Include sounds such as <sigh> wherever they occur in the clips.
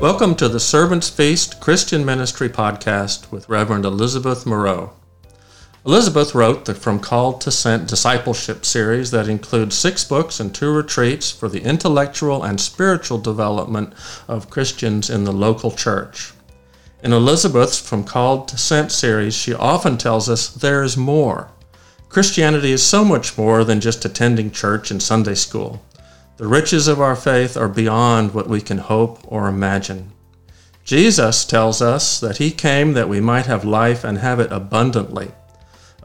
Welcome to the Servants Feast Christian Ministry podcast with Reverend Elizabeth Moreau. Elizabeth wrote the From Called to Sent discipleship series that includes six books and two retreats for the intellectual and spiritual development of Christians in the local church. In Elizabeth's From Called to Sent series, she often tells us there is more. Christianity is so much more than just attending church and Sunday school. The riches of our faith are beyond what we can hope or imagine. Jesus tells us that He came that we might have life and have it abundantly.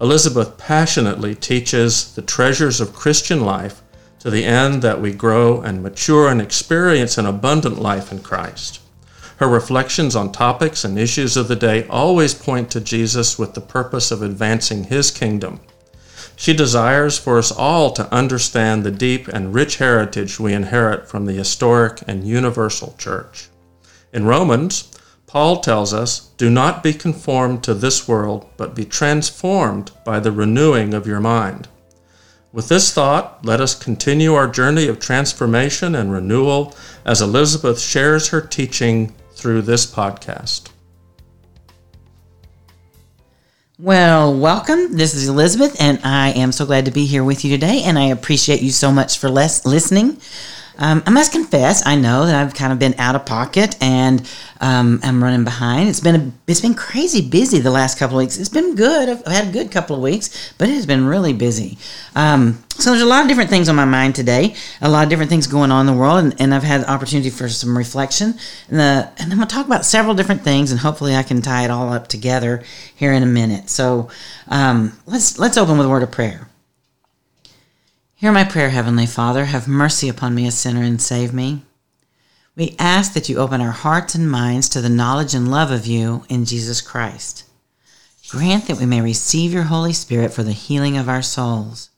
Elizabeth passionately teaches the treasures of Christian life to the end that we grow and mature and experience an abundant life in Christ. Her reflections on topics and issues of the day always point to Jesus with the purpose of advancing His kingdom. She desires for us all to understand the deep and rich heritage we inherit from the historic and universal church. In Romans, Paul tells us, Do not be conformed to this world, but be transformed by the renewing of your mind. With this thought, let us continue our journey of transformation and renewal as Elizabeth shares her teaching through this podcast. Well, welcome. This is Elizabeth, and I am so glad to be here with you today, and I appreciate you so much for les- listening. Um, I must confess, I know that I've kind of been out of pocket and um, I'm running behind. It's been a, it's been crazy busy the last couple of weeks. It's been good. I've, had a good couple of weeks, but it has been really busy. Um, so there's a lot of different things on my mind today. A lot of different things going on in the world, and, and I've had the opportunity for some reflection. And, the, and I'm going to talk about several different things, and hopefully I can tie it all up together here in a minute. So um, let's let's open with a word of prayer. Hear my prayer, Heavenly Father. Have mercy upon me, a sinner, and save me. We ask that you open our hearts and minds to the knowledge and love of you in Jesus Christ. Grant that we may receive your Holy Spirit for the healing of our souls.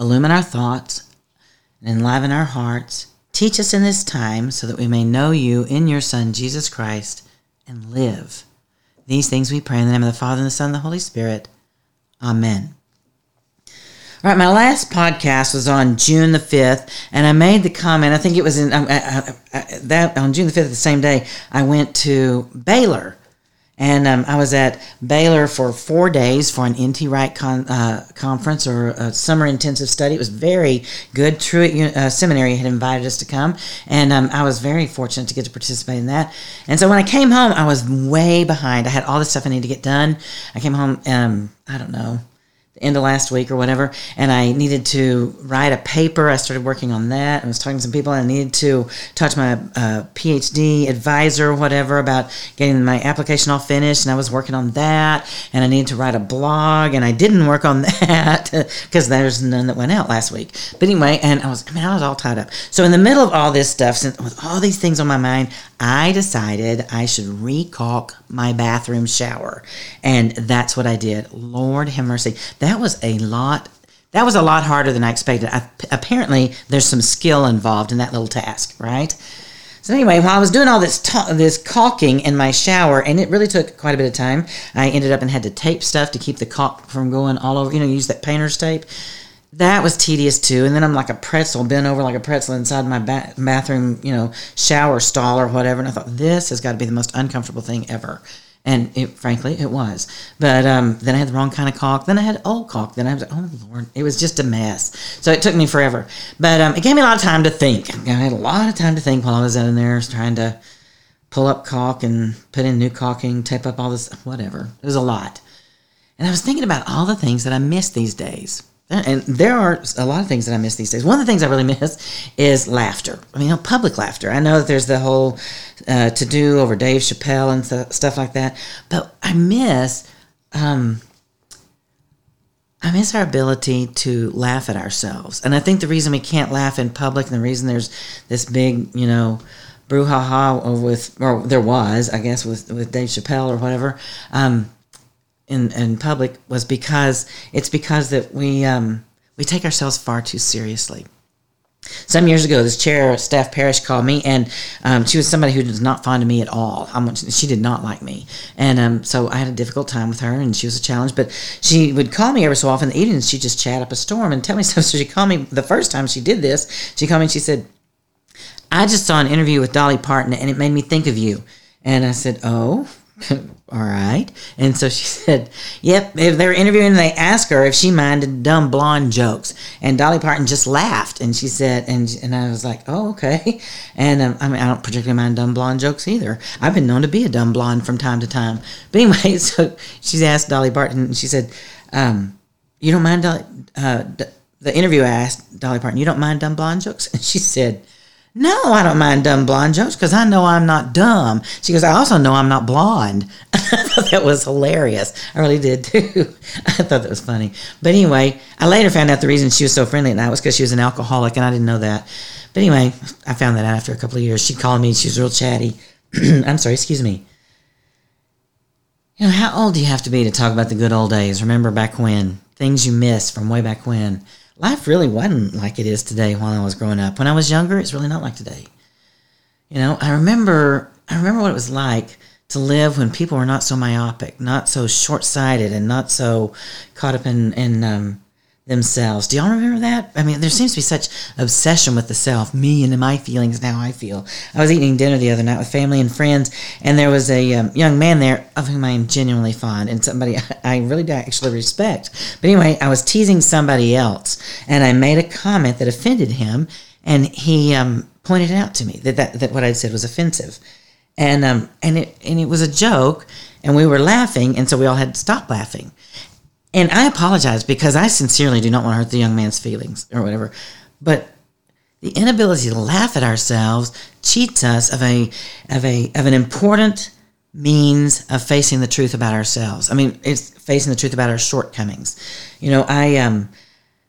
Illumine our thoughts and enliven our hearts. Teach us in this time so that we may know you in your Son, Jesus Christ, and live. These things we pray in the name of the Father, and the Son, and the Holy Spirit. Amen. All right, my last podcast was on June the 5th, and I made the comment, I think it was in I, I, I, that on June the 5th, the same day, I went to Baylor. And um, I was at Baylor for four days for an NT Wright con, uh, conference or a summer intensive study. It was very good. Truett uh, Seminary had invited us to come, and um, I was very fortunate to get to participate in that. And so when I came home, I was way behind. I had all the stuff I needed to get done. I came home, um, I don't know, end of last week or whatever, and I needed to write a paper. I started working on that. I was talking to some people. I needed to talk to my uh, PhD advisor or whatever about getting my application all finished, and I was working on that. And I needed to write a blog, and I didn't work on <laughs> that because there's none that went out last week. But anyway, and I was, I mean, I was all tied up. So in the middle of all this stuff, with all these things on my mind, I decided I should recaulk my bathroom shower, and that's what I did. Lord have mercy. That was a lot that was a lot harder than I expected. I, apparently, there's some skill involved in that little task, right? So anyway, while I was doing all this ta- this caulking in my shower, and it really took quite a bit of time, I ended up and had to tape stuff to keep the caulk from going all over. You know, use that painter's tape. That was tedious too. And then I'm like a pretzel, bent over like a pretzel inside my ba- bathroom, you know, shower stall or whatever. And I thought this has got to be the most uncomfortable thing ever. And it, frankly, it was. But um, then I had the wrong kind of caulk. Then I had old caulk. Then I was like, oh, Lord. It was just a mess. So it took me forever. But um, it gave me a lot of time to think. I had a lot of time to think while I was out in there trying to pull up caulk and put in new caulking, tape up all this, whatever. It was a lot. And I was thinking about all the things that I miss these days. And there are a lot of things that I miss these days. One of the things I really miss is laughter. I mean, public laughter. I know that there's the whole uh, to do over Dave Chappelle and th- stuff like that, but I miss, um, I miss our ability to laugh at ourselves. And I think the reason we can't laugh in public, and the reason there's this big, you know, brouhaha with, or there was, I guess, with with Dave Chappelle or whatever. Um, in, in public was because it's because that we um, we take ourselves far too seriously. Some years ago, this chair, Steph Parrish, called me, and um, she was somebody who was not fond of me at all. she did not like me, and um, so I had a difficult time with her, and she was a challenge. But she would call me every so often in the evenings. She'd just chat up a storm and tell me <laughs> stuff. So she called me the first time she did this. She called me and she said, I just saw an interview with Dolly Parton and it made me think of you. And I said, Oh, <laughs> all right. And so she <laughs> said, Yep, if they were interviewing, they asked her if she minded dumb blonde jokes. And Dolly Parton just laughed. And she said, and, and I was like, Oh, okay. <laughs> And um, I mean, I don't particularly mind dumb blonde jokes either. I've been known to be a dumb blonde from time to time. But anyway, so she asked Dolly Parton, and she said, um, You don't mind Dolly? Uh, the interviewer asked Dolly Parton, You don't mind dumb blonde jokes? And she said, no, I don't mind dumb blonde jokes because I know I'm not dumb. She goes, I also know I'm not blonde. <laughs> I thought that was hilarious. I really did too. <laughs> I thought that was funny. But anyway, I later found out the reason she was so friendly at night was because she was an alcoholic and I didn't know that. But anyway, I found that out after a couple of years. She called me, she was real chatty. <clears throat> I'm sorry, excuse me. You know, how old do you have to be to talk about the good old days? Remember back when? Things you miss from way back when life really wasn't like it is today while I was growing up. When I was younger, it's really not like today. You know, I remember I remember what it was like to live when people were not so myopic, not so short sighted, and not so caught up in in um, themselves. Do y'all remember that? I mean, there seems to be such obsession with the self, me and my feelings and how I feel. I was eating dinner the other night with family and friends, and there was a um, young man there of whom I am genuinely fond and somebody <laughs> I really actually respect. But anyway, I was teasing somebody else, and I made a comment that offended him, and he um, pointed out to me that, that, that what I'd said was offensive. And, um, and, it, and it was a joke, and we were laughing, and so we all had to stop laughing. And I apologize because I sincerely do not want to hurt the young man's feelings or whatever. But the inability to laugh at ourselves cheats us of a of a of an important means of facing the truth about ourselves. I mean, it's facing the truth about our shortcomings. You know, I um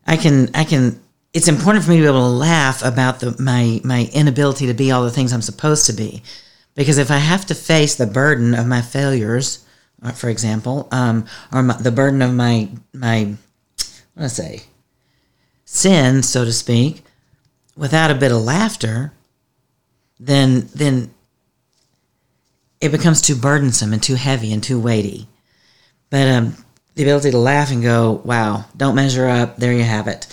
I can I can it's important for me to be able to laugh about the my my inability to be all the things I'm supposed to be. Because if I have to face the burden of my failures, for example, um, or my, the burden of my my what I say sin, so to speak, without a bit of laughter, then then it becomes too burdensome and too heavy and too weighty. But um, the ability to laugh and go, "Wow, don't measure up." There you have it.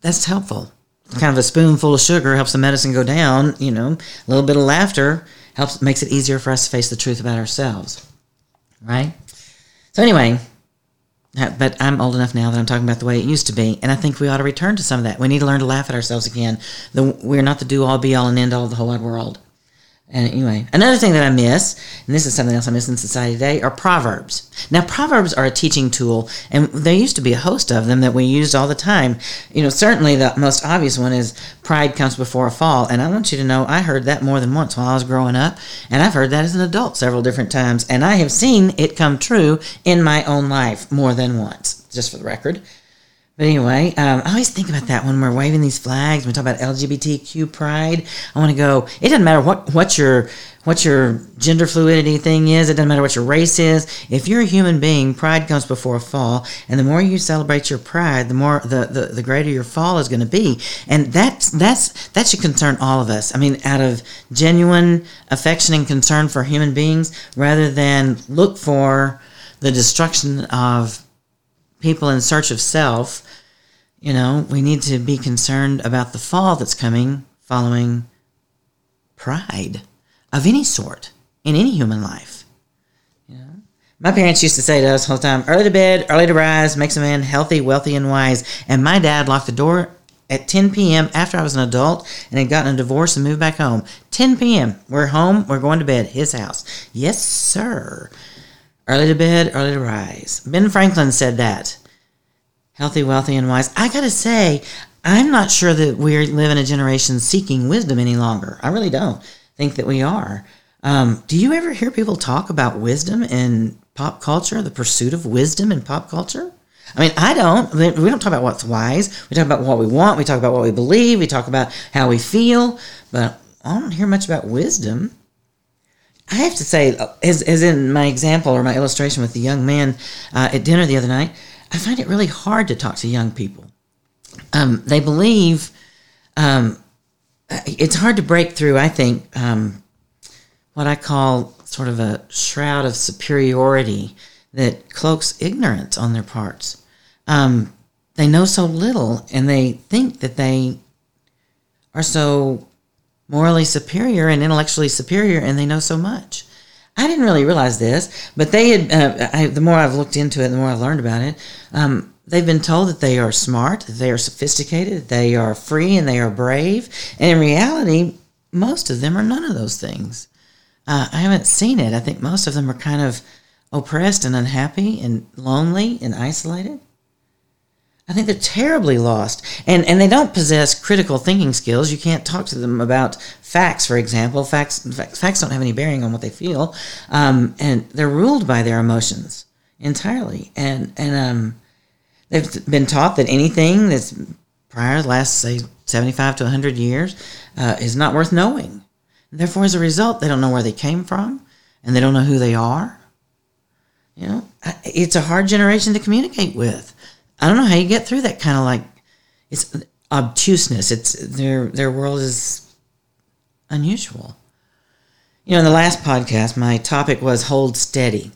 That's helpful. Kind of a spoonful of sugar helps the medicine go down. You know, a little bit of laughter helps makes it easier for us to face the truth about ourselves right? So anyway, uh, but I'm old enough now that I'm talking about the way it used to be, and I think we ought to return to some of that. We need to learn to laugh at ourselves again. The, we're not the do all, be all, and end all of the whole wide world. And anyway, another thing that I miss, and this is something else I miss in society today, are proverbs. Now, proverbs are a teaching tool, and there used to be a host of them that we used all the time. You know, certainly the most obvious one is pride comes before a fall. And I want you to know I heard that more than once while I was growing up, and I've heard that as an adult several different times, and I have seen it come true in my own life more than once, just for the record. But anyway, um, I always think about that when we're waving these flags. We talk about LGBTQ pride. I want to go. It doesn't matter what what your what your gender fluidity thing is. It doesn't matter what your race is. If you're a human being, pride comes before a fall. And the more you celebrate your pride, the more the the, the greater your fall is going to be. And that's that's that should concern all of us. I mean, out of genuine affection and concern for human beings, rather than look for the destruction of people in search of self, you know, we need to be concerned about the fall that's coming following pride of any sort in any human life. You know? My parents used to say to us all the time, early to bed, early to rise, makes a man healthy, wealthy, and wise. And my dad locked the door at 10 p.m. after I was an adult and had gotten a divorce and moved back home. 10 p.m. We're home, we're going to bed, his house. Yes, sir. Early to bed, early to rise. Ben Franklin said that. Healthy, wealthy, and wise. I gotta say, I'm not sure that we live in a generation seeking wisdom any longer. I really don't think that we are. Um, do you ever hear people talk about wisdom in pop culture, the pursuit of wisdom in pop culture? I mean, I don't. We don't talk about what's wise. We talk about what we want. We talk about what we believe. We talk about how we feel. But I don't hear much about wisdom. I have to say, as, as in my example or my illustration with the young man uh, at dinner the other night, I find it really hard to talk to young people. Um, they believe um, it's hard to break through, I think, um, what I call sort of a shroud of superiority that cloaks ignorance on their parts. Um, they know so little and they think that they are so morally superior and intellectually superior, and they know so much. I didn't really realize this, but they had. Uh, I, the more I've looked into it, the more I've learned about it. Um, they've been told that they are smart, that they are sophisticated, that they are free, and they are brave. And in reality, most of them are none of those things. Uh, I haven't seen it. I think most of them are kind of oppressed and unhappy and lonely and isolated. I think they're terribly lost. And, and they don't possess critical thinking skills. You can't talk to them about facts, for example. Facts, facts don't have any bearing on what they feel. Um, and they're ruled by their emotions entirely. And, and um, they've been taught that anything that's prior the last, say, 75 to 100 years uh, is not worth knowing. Therefore, as a result, they don't know where they came from and they don't know who they are. You know, it's a hard generation to communicate with. I don't know how you get through that kind of like it's obtuseness. It's their their world is unusual. You know, in the last podcast, my topic was hold steady.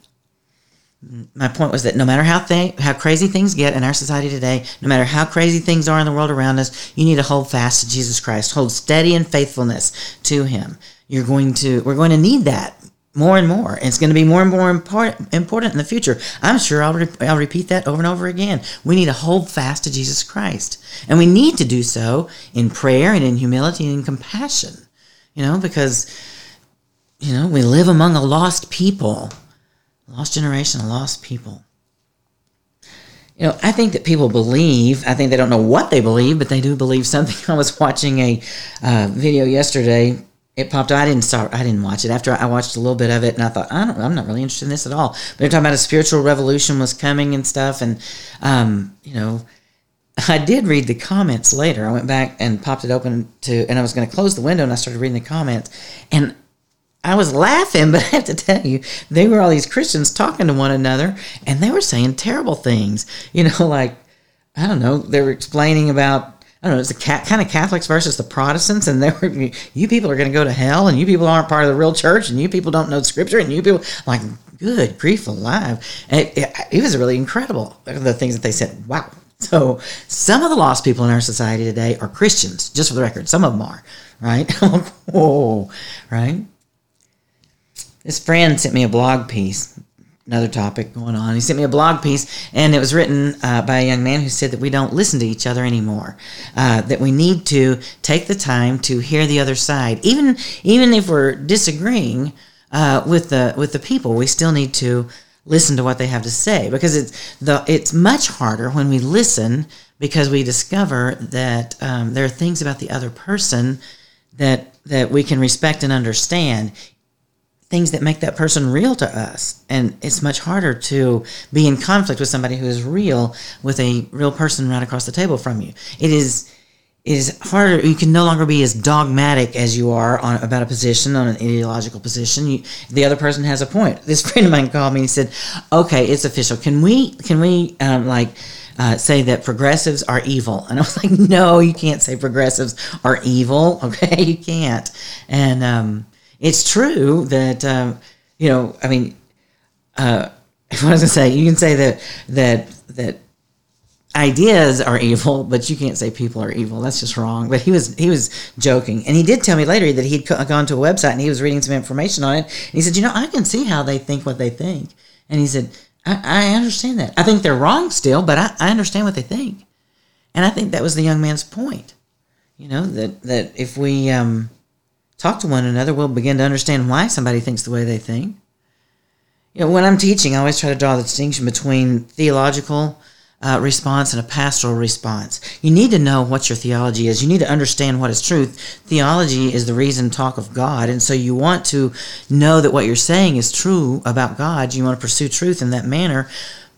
My point was that no matter how th- how crazy things get in our society today, no matter how crazy things are in the world around us, you need to hold fast to Jesus Christ. Hold steady in faithfulness to Him. You're going to we're going to need that more and more. And It's going to be more and more important important in the future. I'm sure I'll, re- I'll repeat that over and over again. We need to hold fast to Jesus Christ. And we need to do so in prayer and in humility and in compassion. You know, because, you know, we live among a lost people, lost generation, a lost people. You know, I think that people believe, I think they don't know what they believe, but they do believe something. <laughs> I was watching a uh, video yesterday it popped. I didn't start. I didn't watch it. After I watched a little bit of it, and I thought, I don't. I'm not really interested in this at all. But they're talking about a spiritual revolution was coming and stuff, and um, you know, I did read the comments later. I went back and popped it open to, and I was going to close the window, and I started reading the comments, and I was laughing, <laughs> but I have to tell you, they were all these Christians talking to one another, and they were saying terrible things. You know, <laughs> like I don't know, they were explaining about I don't know, it's the cat, kind of Catholics versus the Protestants, and they were, you people are going to go to hell, and you people aren't part of the real church, and you people don't know Scripture, and you people like, good grief alive! And it, it, it was really incredible the things that they said. Wow. So some of the lost people in our society today are Christians, just for the record. Some of them are, right? <laughs> Whoa, right? This friend sent me a blog piece another topic going on. He sent me a blog piece, and it was written uh, by a young man who said that we don't listen to each other anymore. Uh, that we need to take the time to hear the other side, even even if we're disagreeing uh, with the with the people, we still need to listen to what they have to say because it's the it's much harder when we listen because we discover that um, there are things about the other person that that we can respect and understand things that make that person real to us. And it's much harder to be in conflict with somebody who is real with a real person right across the table from you. It is it is harder. You can no longer be as dogmatic as you are on about a position, on an ideological position. You, the other person has a point. This friend of mine called me and said, "Okay, it's official. Can we can we um, like." Uh, say that progressives are evil. And I was like, no, you can't say progressives are evil. <laughs> Okay, you can't. And um, it's true that um, you know. I mean, uh, <laughs> I was gonna say, you can say that that that ideas are evil, but you can't say people are evil. That's just wrong. But he was he was joking, and he did tell me later that he'd gone to a website and he was reading some information on it. And he said, you know, I can see how they think what they think. And he said, I, I understand that. I think they're wrong still, but I, I understand what they think. And I think that was the young man's point. You know that that if we um, talk to one another, we'll begin to understand why somebody thinks the way they think. You know, when I'm teaching, I always try to draw the distinction between theological uh, response and a pastoral response. You need to know what your theology is. You need to understand what is truth. Theology is the reason talk of God, and so you want to know that what you're saying is true about God. You want to pursue truth in that manner.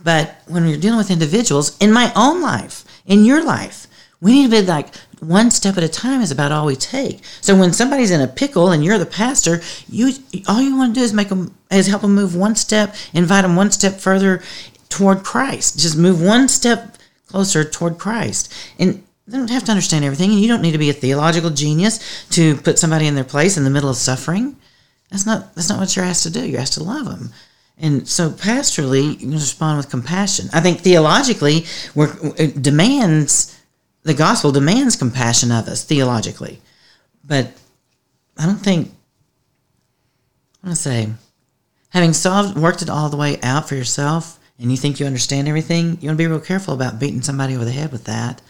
But when you're dealing with individuals, in my own life, in your life, we need to be like, one step at a time is about all we take. So when somebody's in a pickle and you're the pastor, you all you want to do is make them is help them move one step, invite them one step further toward Christ. Just move one step closer toward Christ. And they don't have to understand everything, and you don't need to be a theological genius to put somebody in their place in the middle of suffering. That's not that's not what you're asked to do. You're asked to love them. And so pastorally, you respond with compassion. I think theologically, it demands the gospel demands compassion of us theologically, but I don't think I want to say having solved worked it all the way out for yourself and you think you understand everything, you want to be real careful about beating somebody over the head with that.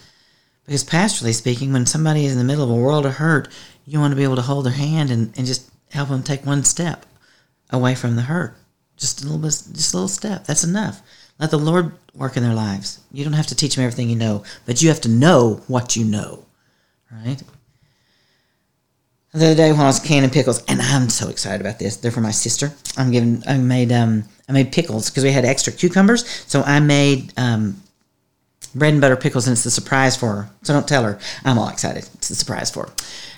Because pastorally speaking, when somebody is in the middle of a world of hurt, you want to be able to hold their hand and, and just help them take one step away from the hurt. Just a little bit, just a little step. That's enough. Let the Lord work in their lives. You don't have to teach them everything you know, but you have to know what you know, right? The other day when I was canning pickles, and I'm so excited about this. They're for my sister. I'm giving. I made. Um, I made pickles because we had extra cucumbers, so I made um, bread and butter pickles, and it's a surprise for her. So don't tell her. I'm all excited. It's a surprise for her.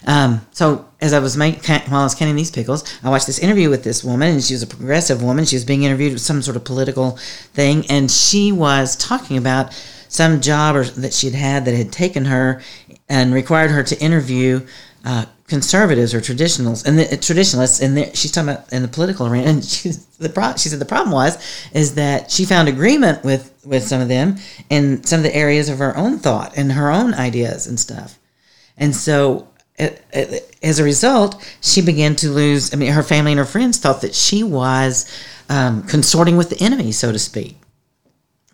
Um, so as I was making, while I was canning these pickles, I watched this interview with this woman, and she was a progressive woman. She was being interviewed with some sort of political thing, and she was talking about some job or, that she'd had that had taken her and required her to interview uh, conservatives or traditionals and the uh, traditionalists and she's talking about in the political arena and <laughs> she, the pro, she said the problem was is that she found agreement with with some of them in some of the areas of her own thought and her own ideas and stuff and so it, it, as a result she began to lose i mean her family and her friends thought that she was um, consorting with the enemy so to speak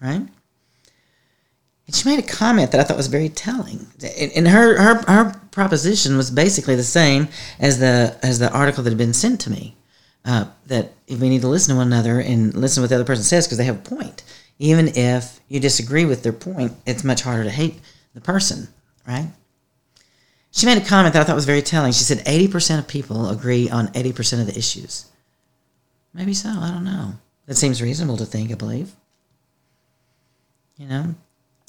right and she made a comment that I thought was very telling. In her, her, her proposition was basically the same as the as the article that had been sent to me. Uh, that if we need to listen to one another and listen to what the other person says because they have a point. Even if you disagree with their point, it's much harder to hate the person, right? She made a comment that I thought was very telling. She said 80% of people agree on 80% of the issues. Maybe so, I don't know. That seems reasonable to think, I believe. You know,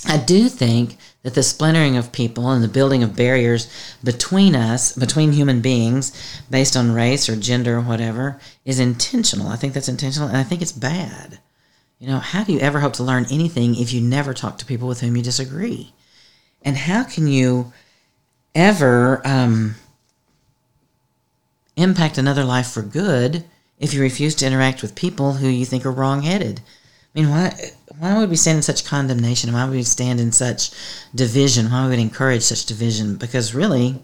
I do think that the splintering of people and the building of barriers between us, between human beings, based on race or gender or whatever, is intentional. I think that's intentional, and I think it's bad. You know, how do you ever hope to learn anything if you never talk to people with whom you disagree? And how can you ever um, impact another life for good if you refuse to interact with people who you think are wrong-headed? I mean, why why would we stand in such condemnation? Why would we stand in such division? Why would we encourage such division? Because really,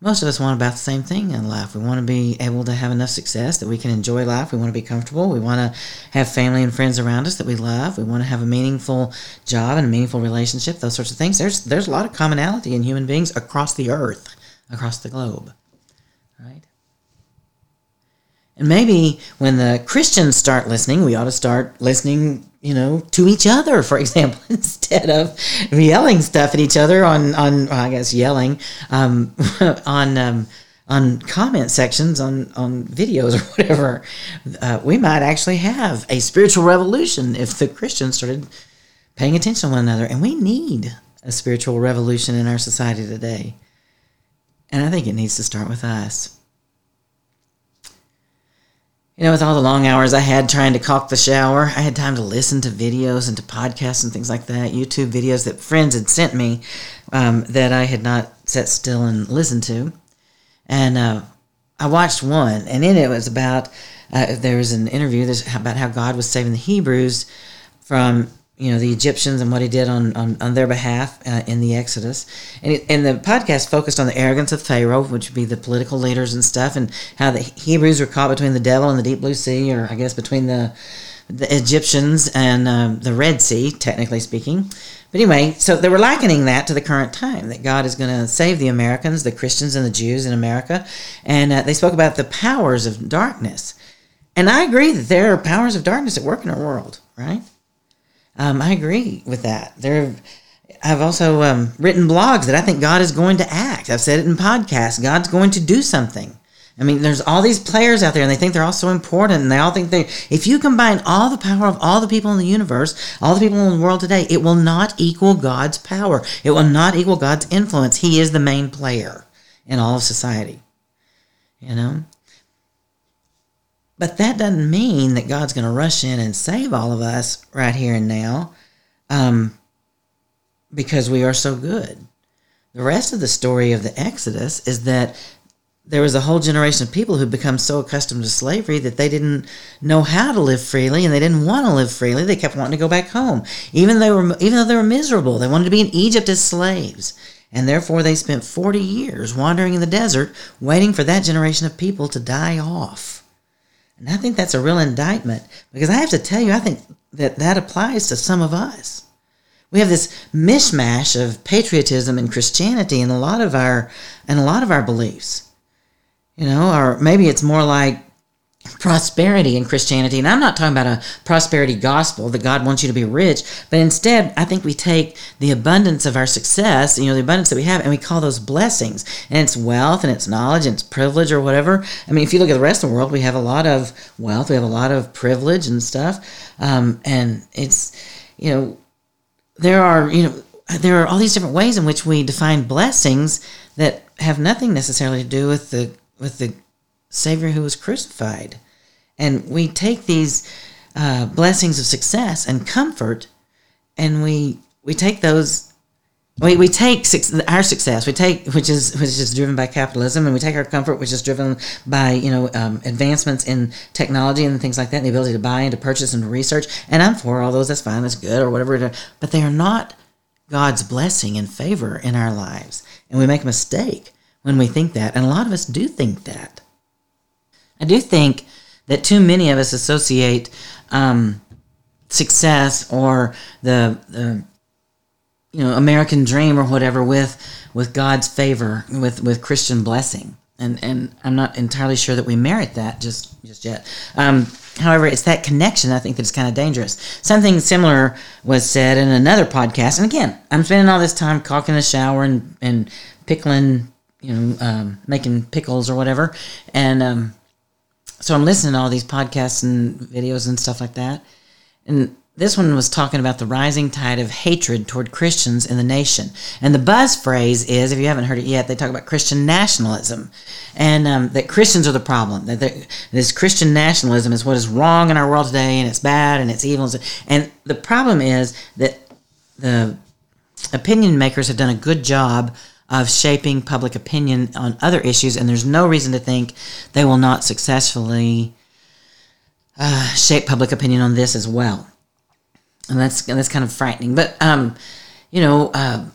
most of us want about the same thing in life. We want to be able to have enough success that we can enjoy life. We want to be comfortable. We want to have family and friends around us that we love. We want to have a meaningful job and a meaningful relationship. Those sorts of things. There's there's a lot of commonality in human beings across the earth, across the globe, right? And maybe when the Christians start listening, we ought to start listening, you know, to each other, for <laughs> example, instead of yelling stuff at each other on, on well, I guess, yelling um, <laughs> on, um, on comment sections on, on videos or <laughs> whatever. Uh, we might actually have a spiritual revolution if the Christians started paying attention to one another. And we need a spiritual revolution in our society today. And I think it needs to start with us you know, with all the long hours I had trying to caulk the shower, I had time to listen to videos and to podcasts and things like that, YouTube videos that friends had sent me um, that I had not sat still and listened to. And uh, I watched one, and in it was about uh, there was an interview about how God was saving the Hebrews from you know the Egyptians and what he did on on, on their behalf uh, in the Exodus, and it, and the podcast focused on the arrogance of Pharaoh, which would be the political leaders and stuff, and how the Hebrews were caught between the devil and the deep blue sea, or I guess between the the Egyptians and um, the Red Sea, technically speaking. But anyway, so they were likening that to the current time that God is going to save the Americans, the Christians, and the Jews in America, and uh, they spoke about the powers of darkness, and I agree that there are powers of darkness at work in our world, right? Um, I agree with that. There, I've also um, written blogs that I think God is going to act. I've said it in podcasts. God's going to do something. I mean, there's all these players out there, and they think they're all so important, and they all think they. If you combine all the power of all the people in the universe, all the people in the world today, it will not equal God's power. It will not equal God's influence. He is the main player in all of society. You know, but that doesn't mean that God's going to rush in and save all of us right here and now um, because we are so good. The rest of the story of the Exodus is that there was a whole generation of people who become so accustomed to slavery that they didn't know how to live freely and they didn't want to live freely. They kept wanting to go back home. Even they were even though they were miserable, they wanted to be in Egypt as slaves. and therefore they spent 40 years wandering in the desert waiting for that generation of people to die off. And I think that's a real indictment because I have to tell you, I think that that applies to some of us. We have this mishmash of patriotism and Christianity in a lot of our in a lot of our beliefs. You know, or maybe it's more like prosperity in Christianity. And I'm not talking about a prosperity gospel that God wants you to be rich, but instead, I think we take the abundance of our success, you know, the abundance that we have, and we call those blessings. And it's wealth and it's knowledge and it's privilege or whatever. I mean, if you look at the rest of the world, we have a lot of wealth, we have a lot of privilege and stuff. Um, and it's, you know, there are, you know, there are all these different ways in which we define blessings that have nothing necessarily to do with the with the Savior who was crucified. And we take these uh, blessings of success and comfort, and we we take those. We, we take our success, we take which is which is driven by capitalism, and we take our comfort, which is driven by you know um, advancements in technology and things like that, and the ability to buy and to purchase and to research. And I'm for all those. That's fine. That's good or whatever. But they are not God's blessing and favor in our lives, and we make a mistake when we think that. And a lot of us do think that. I do think that too many of us associate um, success or the, the you know American dream or whatever with with God's favor, with with Christian blessing, and and I'm not entirely sure that we merit that just just yet. Um, however, it's that connection I think that's kind of dangerous. Something similar was said in another podcast, and again, I'm spending all this time caulking the shower and and pickling, you know, um, making pickles or whatever, and um, so I'm listening to all these podcasts and videos and stuff like that. And this one was talking about the rising tide of hatred toward Christians in the nation. And the buzz phrase is, if you haven't heard it yet, they talk about Christian nationalism and um, that Christians are the problem. That this Christian nationalism is what is wrong in our world today and it's bad and it's evil. And the problem is that the opinion makers have done a good job of shaping public opinion on other issues, and there's no reason to think they will not successfully uh, shape public opinion on this as well. And that's that's kind of frightening. But um, you know, uh,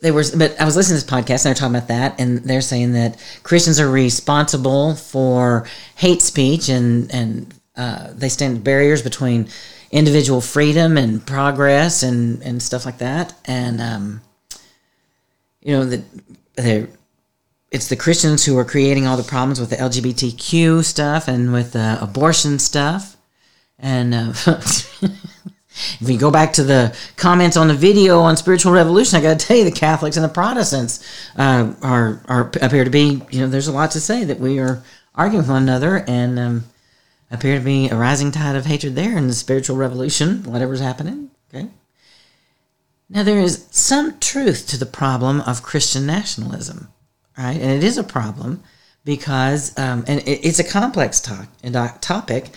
they were. But I was listening to this podcast, and they're talking about that, and they're saying that Christians are responsible for hate speech, and and uh, they stand barriers between individual freedom and progress, and and stuff like that, and um, you know that it's the Christians who are creating all the problems with the LGBTQ stuff and with the abortion stuff. And uh, <laughs> if you go back to the comments on the video on spiritual revolution, I got to tell you, the Catholics and the Protestants uh, are are appear to be. You know, there's a lot to say that we are arguing with one another and um, appear to be a rising tide of hatred there in the spiritual revolution, whatever's happening. Okay. Now, there is some truth to the problem of Christian nationalism, right? And it is a problem because, um, and it, it's a complex talk, topic.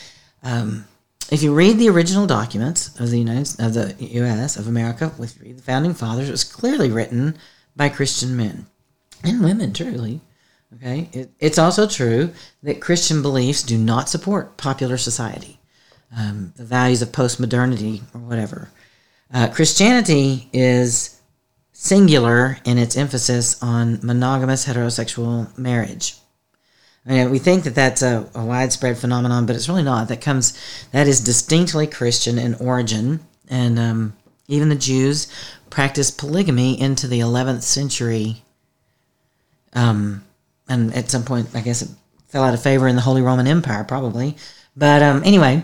Um, if you read the original documents of the United of the U.S. of America, with the founding fathers, it was clearly written by Christian men and women, truly. Okay, it, it's also true that Christian beliefs do not support popular society, um, the values of postmodernity or whatever. Uh, Christianity is singular in its emphasis on monogamous heterosexual marriage. I mean, we think that that's a, a, widespread phenomenon, but it's really not. That comes, that is distinctly Christian in origin, and um, even the Jews practiced polygamy into the 11th century. Um, and at some point, I guess it fell out of favor in the Holy Roman Empire, probably. But um, anyway,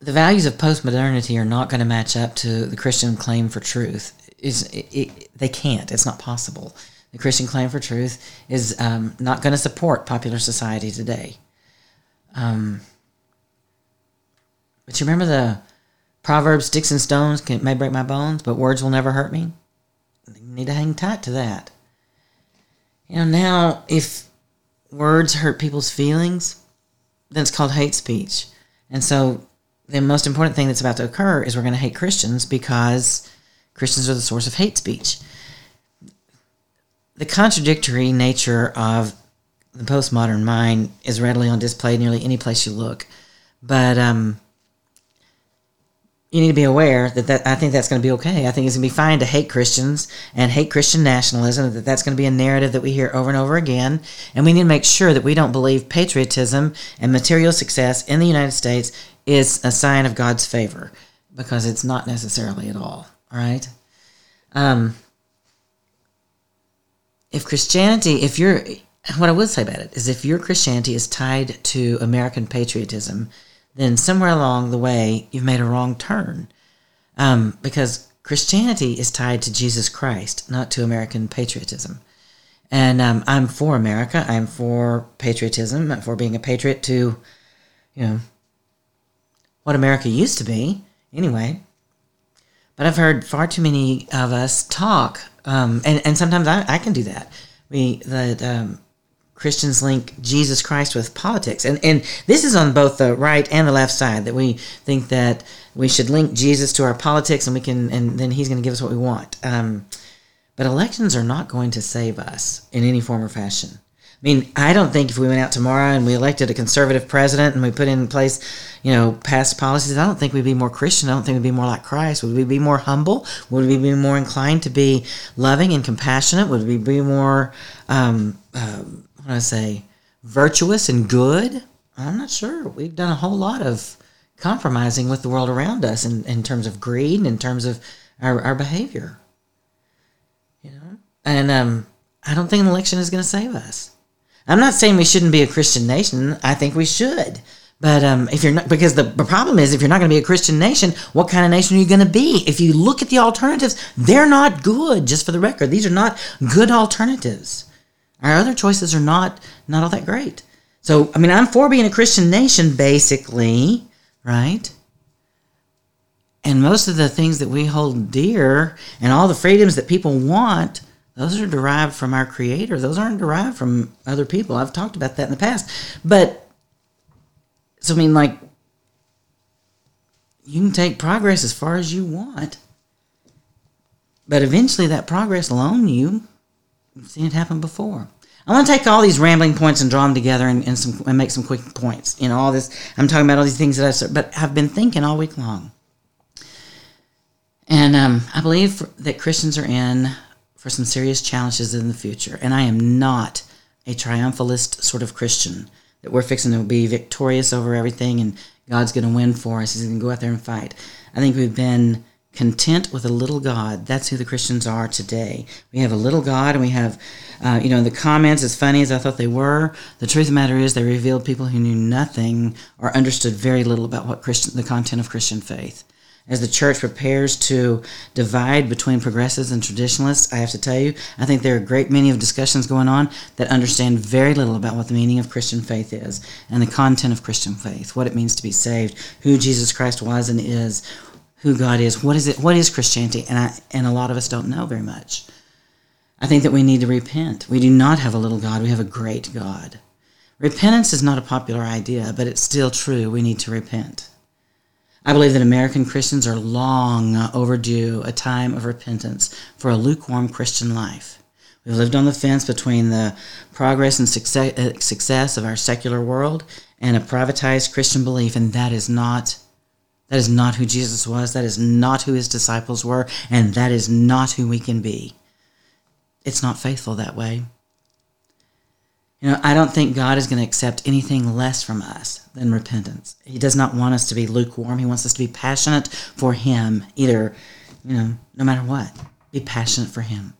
the values of postmodernity are not going to match up to the Christian claim for truth. Is it, it, they can't. It's not possible. The Christian claim for truth is um, not going to support popular society today. Um, but you remember the proverb: "Sticks and stones can, may break my bones, but words will never hurt me." You need to hang tight to that. You know, now if words hurt people's feelings, then it's called hate speech. And so the most important thing that's about to occur is we're going to hate Christians because Christians are the source of hate speech. The contradictory nature of the postmodern mind is readily on display nearly any place you look. But um, you need to be aware that, that I think that's going to be okay. I think it's going to be fine to hate Christians and hate Christian nationalism, that that's going to be a narrative that we hear over and over again. And we need to make sure that we don't believe patriotism and material success in the United States is a sign of God's favor because it's not necessarily at all. All right. Um, if Christianity, if you're, what I would say about it is if your Christianity is tied to American patriotism, then somewhere along the way you've made a wrong turn. Um, because Christianity is tied to Jesus Christ, not to American patriotism. And um, I'm for America. I'm for patriotism, for being a patriot to, you know, what America used to be, anyway. But I've heard far too many of us talk, um, and, and sometimes I, I can do that. We that um, Christians link Jesus Christ with politics. And, and this is on both the right and the left side that we think that we should link Jesus to our politics and we can, and then he's going to give us what we want. Um, but elections are not going to save us in any form or fashion. I mean, I don't think if we went out tomorrow and we elected a conservative president and we put in place, you know, past policies, I don't think we'd be more Christian. I don't think we'd be more like Christ. Would we be more humble? Would we be more inclined to be loving and compassionate? Would we be more um, um, want to say virtuous and good. I'm not sure. We've done a whole lot of compromising with the world around us in, in terms of greed and in terms of our, our behavior. You know? And um, I don't think an election is going to save us. I'm not saying we shouldn't be a Christian nation. I think we should. But um, if you're not, because the, the problem is, if you're not going to be a Christian nation, what kind of nation are you going to be? If you look at the alternatives, they're not good. Just for the record, these are not good alternatives. Our other choices are not not all that great. So, I mean, I'm for being a Christian nation, basically, right? And most of the things that we hold dear and all the freedoms that people want, those are derived from our Creator. Those aren't derived from other people. I've talked about that in the past. But, so, I mean, like, you can take progress as far as you want. But eventually, that progress will own you I've seen it happen before. I want to take all these rambling points and draw them together and, and, some, and make some quick points. You know, all this, I'm talking about all these things that I've, but I've been thinking all week long. And um, I believe that Christians are in for some serious challenges in the future. And I am not a triumphalist sort of Christian that we're fixing to be victorious over everything and God's going to win for us. He's going to go out there and fight. I think we've been content with a little God. That's who the Christians are today. We have a little God, and we have, uh, you know, the comments, as funny as I thought they were, the truth of the matter is they revealed people who knew nothing or understood very little about what Christian, the content of Christian faith. As the church prepares to divide between progressives and traditionalists, I have to tell you, I think there are a great many of discussions going on that understand very little about what the meaning of Christian faith is and the content of Christian faith, what it means to be saved, who Jesus Christ was and is, who God is. What is it? What is Christianity? And I, and a lot of us don't know very much. I think that we need to repent. We do not have a little God. We have a great God. Repentance is not a popular idea, but it's still true. We need to repent. I believe that American Christians are long overdue a time of repentance for a lukewarm Christian life. We've lived on the fence between the progress and uh, success of our secular world and a privatized Christian belief, and that is not that is not who Jesus was. That is not who his disciples were. And that is not who we can be. It's not faithful that way. You know, I don't think God is going to accept anything less from us than repentance. He does not want us to be lukewarm. He wants us to be passionate for Him, either, you know, no matter what. Be passionate for Him.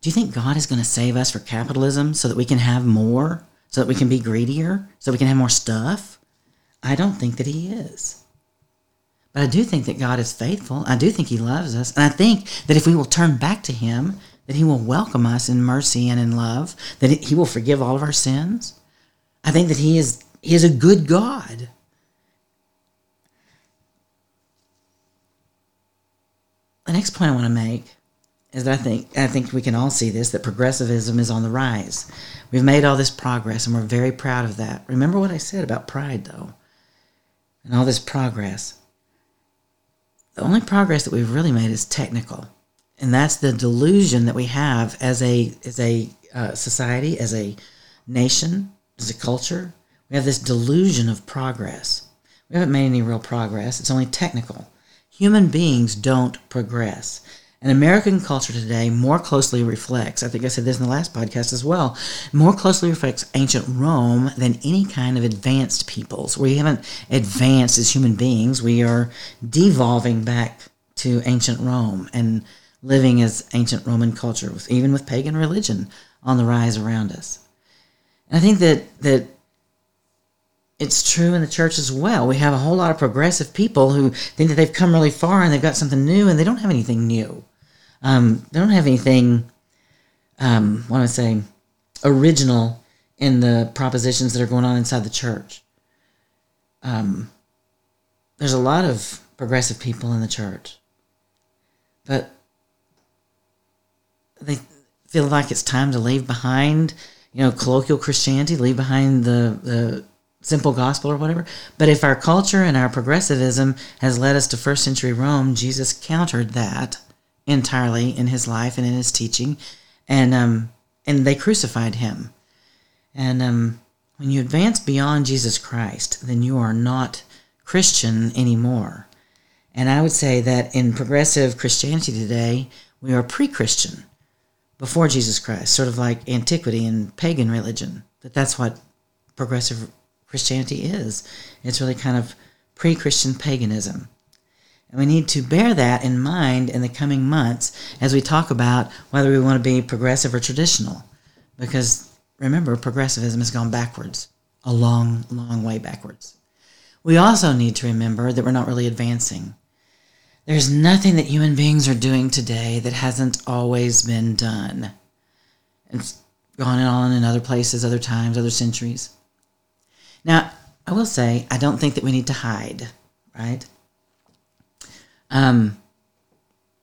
Do you think God is going to save us for capitalism so that we can have more, so that we can be greedier, so we can have more stuff? I don't think that he is. But I do think that God is faithful. I do think he loves us. And I think that if we will turn back to him, that he will welcome us in mercy and in love, that he will forgive all of our sins. I think that he is he is a good God. The next point I want to make is that I think I think we can all see this that progressivism is on the rise. We've made all this progress and we're very proud of that. Remember what I said about pride though and all this progress. The only progress that we've really made is technical. And that's the delusion that we have as a, as a uh, society, as a nation, as a culture. We have this delusion of progress. We haven't made any real progress. It's only technical. Human beings don't progress. And American culture today more closely reflects, I think I said this in the last podcast as well, more closely reflects ancient Rome than any kind of advanced peoples. We haven't advanced as human beings. We are devolving back to ancient Rome and living as ancient Roman culture, with, even with pagan religion on the rise around us. And I think that, that it's true in the church as well. We have a whole lot of progressive people who think that they've come really far and they've got something new, and they don't have anything new. Um, they don't have anything, um, what am I saying, original in the propositions that are going on inside the church. Um, there's a lot of progressive people in the church, but they feel like it's time to leave behind, you know, colloquial Christianity, leave behind the, the simple gospel or whatever. But if our culture and our progressivism has led us to first century Rome, Jesus countered that entirely in his life and in his teaching, and um, and they crucified him. And um, when you advance beyond Jesus Christ, then you are not Christian anymore. And I would say that in progressive Christianity today, we are pre-Christian before Jesus Christ, sort of like antiquity and pagan religion. That that's what progressive Christianity is. It's really kind of pre-Christian paganism. And we need to bear that in mind in the coming months as we talk about whether we want to be progressive or traditional. Because remember, progressivism has gone backwards, a long, long way backwards. We also need to remember that we're not really advancing. There's nothing that human beings are doing today that hasn't always been done. It's gone on in other places, other times, other centuries. Now, I will say, I don't think that we need to hide, right? Um,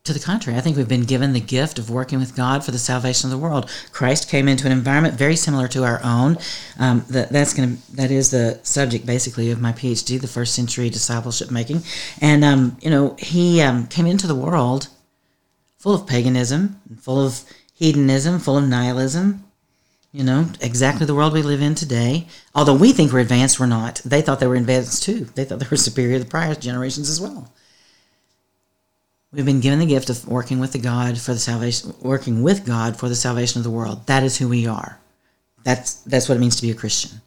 to the contrary, I think we've been given the gift of working with God for the salvation of the world. Christ came into an environment very similar to our own. Um, that that's going that is the subject basically of my PhD, the first century discipleship making, and um, you know he um, came into the world full of paganism, full of hedonism, full of nihilism. You know exactly the world we live in today. Although we think we're advanced, we're not. They thought they were advanced too. They thought they were superior to the prior generations as well. We've been given the gift of working with the God for the salvation, working with God for the salvation of the world. That is who we are. That's that's what it means to be a Christian.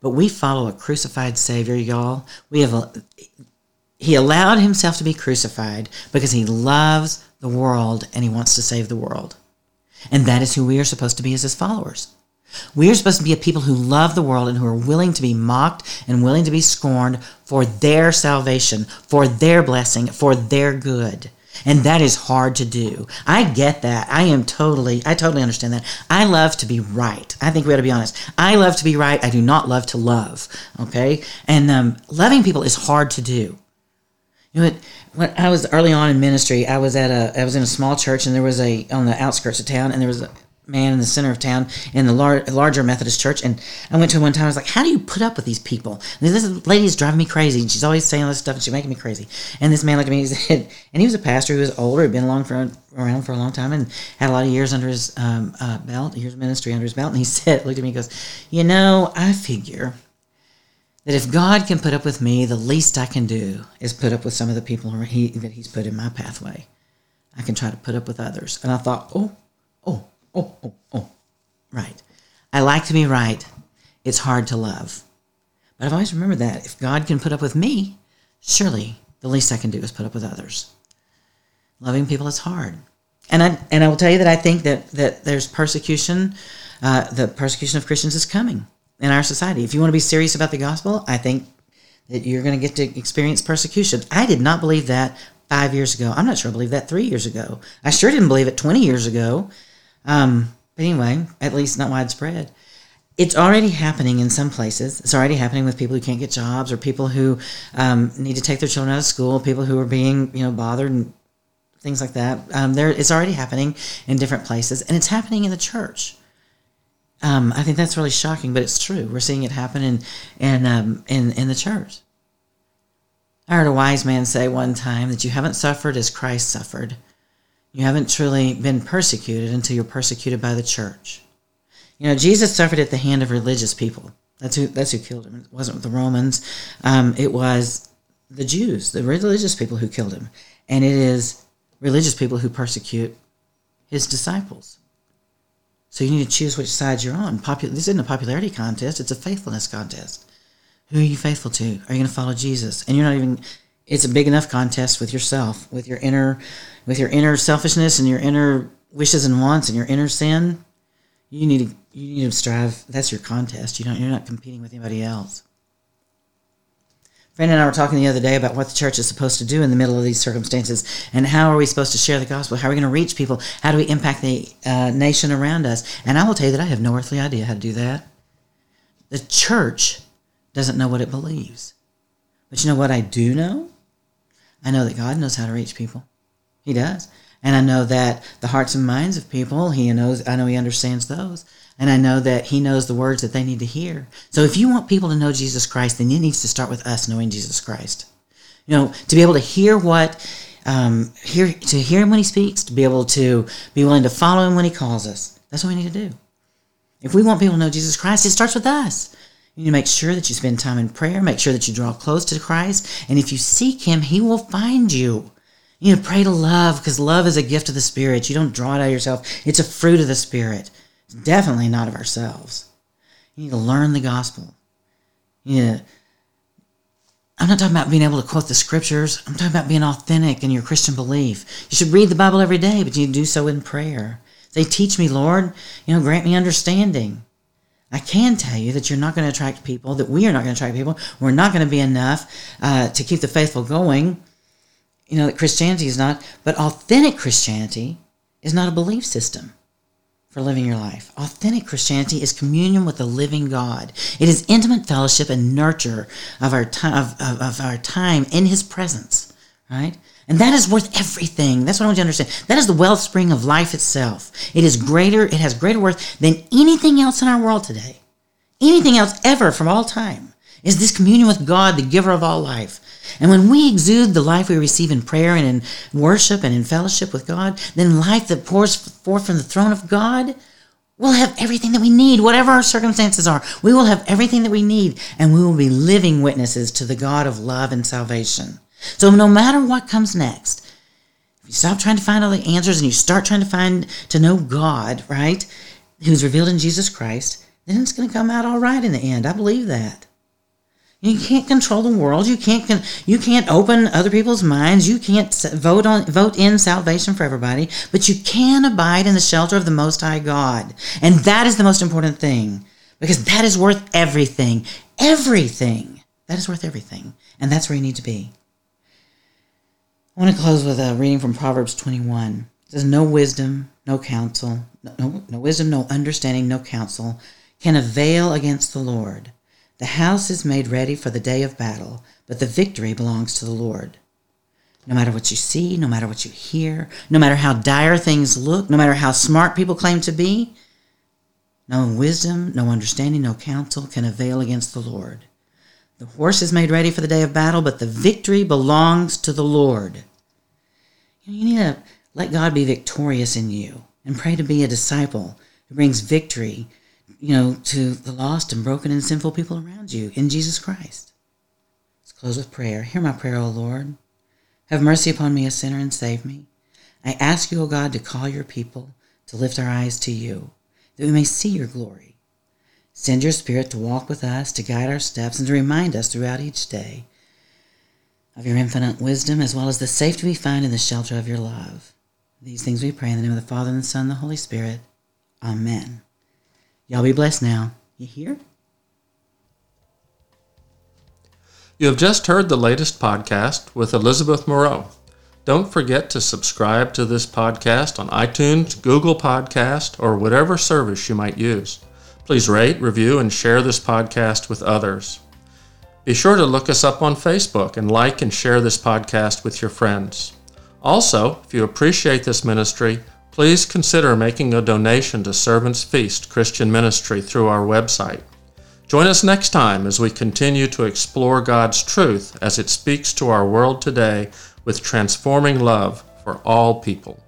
But we follow a crucified Savior, y'all. We have a, he allowed himself to be crucified because he loves the world and he wants to save the world. And that is who we are supposed to be as his followers. We are supposed to be a people who love the world and who are willing to be mocked and willing to be scorned for their salvation, for their blessing, for their good. And that is hard to do. I get that. I am totally, I totally understand that. I love to be right. I think we ought to be honest. I love to be right. I do not love to love. Okay. And um, loving people is hard to do. You know, when I was early on in ministry, I was at a, I was in a small church and there was a, on the outskirts of town and there was a, man in the center of town in the lar- larger Methodist church. And I went to him one time. I was like, "How do you put up with these people?" And this lady is driving me crazy. And she's always saying all this stuff, and she's making me crazy. And this man looked at me. He said, <laughs> and he was a pastor. He was older. He'd been along for around for a long time, and had a lot of years under his um, uh, belt, years of ministry under his belt. And he <laughs> said, looked at me, and goes, "You know, I figure." That if God can put up with me, the least I can do is put up with some of the people he, that He's put in my pathway. I can try to put up with others. And I thought, oh, oh, oh, oh, oh. Right. I like to be right. It's hard to love. But I've always remembered that if God can put up with me, surely the least I can do is put up with others. Loving people is hard. And I, and I will tell you that I think that, that there's persecution, uh, the persecution of Christians is coming in our society. If you want to be serious about the gospel, I think that you're going to get to experience persecution. I did not believe that five years ago. I'm not sure I believed that three years ago. I sure didn't believe it 20 years ago. Um, but anyway, at least not widespread. It's already happening in some places. It's already happening with people who can't get jobs or people who um, need to take their children out of school, people who are being, you know, bothered and things like that. Um, there, it's already happening in different places, and it's happening in the church. Um, I think that's really shocking, but it's true. We're seeing it happen in in um, in in the church. I heard a wise man say one time that you haven't suffered as Christ suffered, you haven't truly been persecuted until you're persecuted by the church. You know, Jesus suffered at the hand of religious people. That's who that's who killed him. It wasn't the Romans. Um, it was the Jews, the religious people who killed him, and it is religious people who persecute his disciples. So you need to choose which side you're on. Popu- this isn't a popularity contest; it's a faithfulness contest. Who are you faithful to? Are you going to follow Jesus? And you're not even. It's a big enough contest with yourself, with your inner, with your inner selfishness and your inner wishes and wants and your inner sin. You need to you need to strive. That's your contest. You don't. You're not competing with anybody else. Brandon and I were talking the other day about what the church is supposed to do in the middle of these circumstances and how are we supposed to share the gospel? How are we going to reach people? How do we impact the uh, nation around us? And I will tell you that I have no earthly idea how to do that. The church doesn't know what it believes. But you know what I do know? I know that God knows how to reach people. He does. And I know that the hearts and minds of people, he knows I know he understands those. And I know that he knows the words that they need to hear. So if you want people to know Jesus Christ, then it needs to start with us knowing Jesus Christ. You know, to be able to hear what um, hear to hear him when he speaks, to be able to be willing to follow him when he calls us. That's what we need to do. If we want people to know Jesus Christ, it starts with us. You need to make sure that you spend time in prayer, make sure that you draw close to Christ, and if you seek him, he will find you. You to pray to love because love is a gift of the Spirit. You don't draw it out of yourself. It's a fruit of the Spirit. It's definitely not of ourselves. You need to learn the gospel. You to, I'm not talking about being able to quote the scriptures. I'm talking about being authentic in your Christian belief. You should read the Bible every day, but you do so in prayer. Say, teach me, Lord. You know, grant me understanding. I can tell you that you're not going to attract people, that we are not going to attract people. We're not going to be enough uh, to keep the faithful going. You know, that Christianity is not, but authentic Christianity is not a belief system for living your life. Authentic Christianity is communion with the living God. It is intimate fellowship and nurture of our time of, of, of, our time in His presence, right? And that is worth everything. That's what I want you to understand. That is the wellspring of life itself. It is greater. It has greater worth than anything else in our world today. Anything else ever from all time is this communion with God, the giver of all life. And when we exude the life we receive in prayer and in worship and in fellowship with God, then life that pours forth from the throne of God will have everything that we need, whatever our circumstances are. We will have everything that we need, and we will be living witnesses to the God of love and salvation. So no matter what comes next, if you stop trying to find all the answers and you start trying to find to know God, right, who's revealed in Jesus Christ, then it's going to come out all right in the end. I believe that. You can't control the world. You can't con- you can't open other people's minds. You can't vote on vote in salvation for everybody, but you can abide in the shelter of the Most High God, and that is the most important thing because that is worth everything. Everything that is worth everything, and that's where you need to be. I want to close with a reading from Proverbs 21. It says, "No wisdom, no counsel, no, no wisdom, no understanding, no counsel can avail against the Lord." The house is made ready for the day of battle, but the victory belongs to the Lord. No matter what you see, no matter what you hear, no matter how dire things look, no matter how smart people claim to be, no wisdom, no understanding, no counsel can avail against the Lord. The horse is made ready for the day of battle, but the victory belongs to the Lord. You need to let God be victorious in you and pray to be a disciple who brings victory you know, to the lost and broken and sinful people around you in Jesus Christ. Let's close with prayer. Hear my prayer, O Lord. Have mercy upon me, a sinner, and save me. I ask you, O God, to call your people to lift our eyes to you, that we may see your glory. Send your Spirit to walk with us, to guide our steps, and to remind us throughout each day of your infinite wisdom, as well as the safety we find in the shelter of your love. These things we pray in the name of the Father, and the Son, and the Holy Spirit. Amen. Y'all be blessed now. You hear? You have just heard the latest podcast with Elizabeth Moreau. Don't forget to subscribe to this podcast on iTunes, Google Podcast, or whatever service you might use. Please rate, review, and share this podcast with others. Be sure to look us up on Facebook and like and share this podcast with your friends. Also, if you appreciate this ministry, please consider making a donation to Servants Feast Christian Ministry through our website. Join us next time as we continue to explore God's truth as it speaks to our world today with transforming love for all people.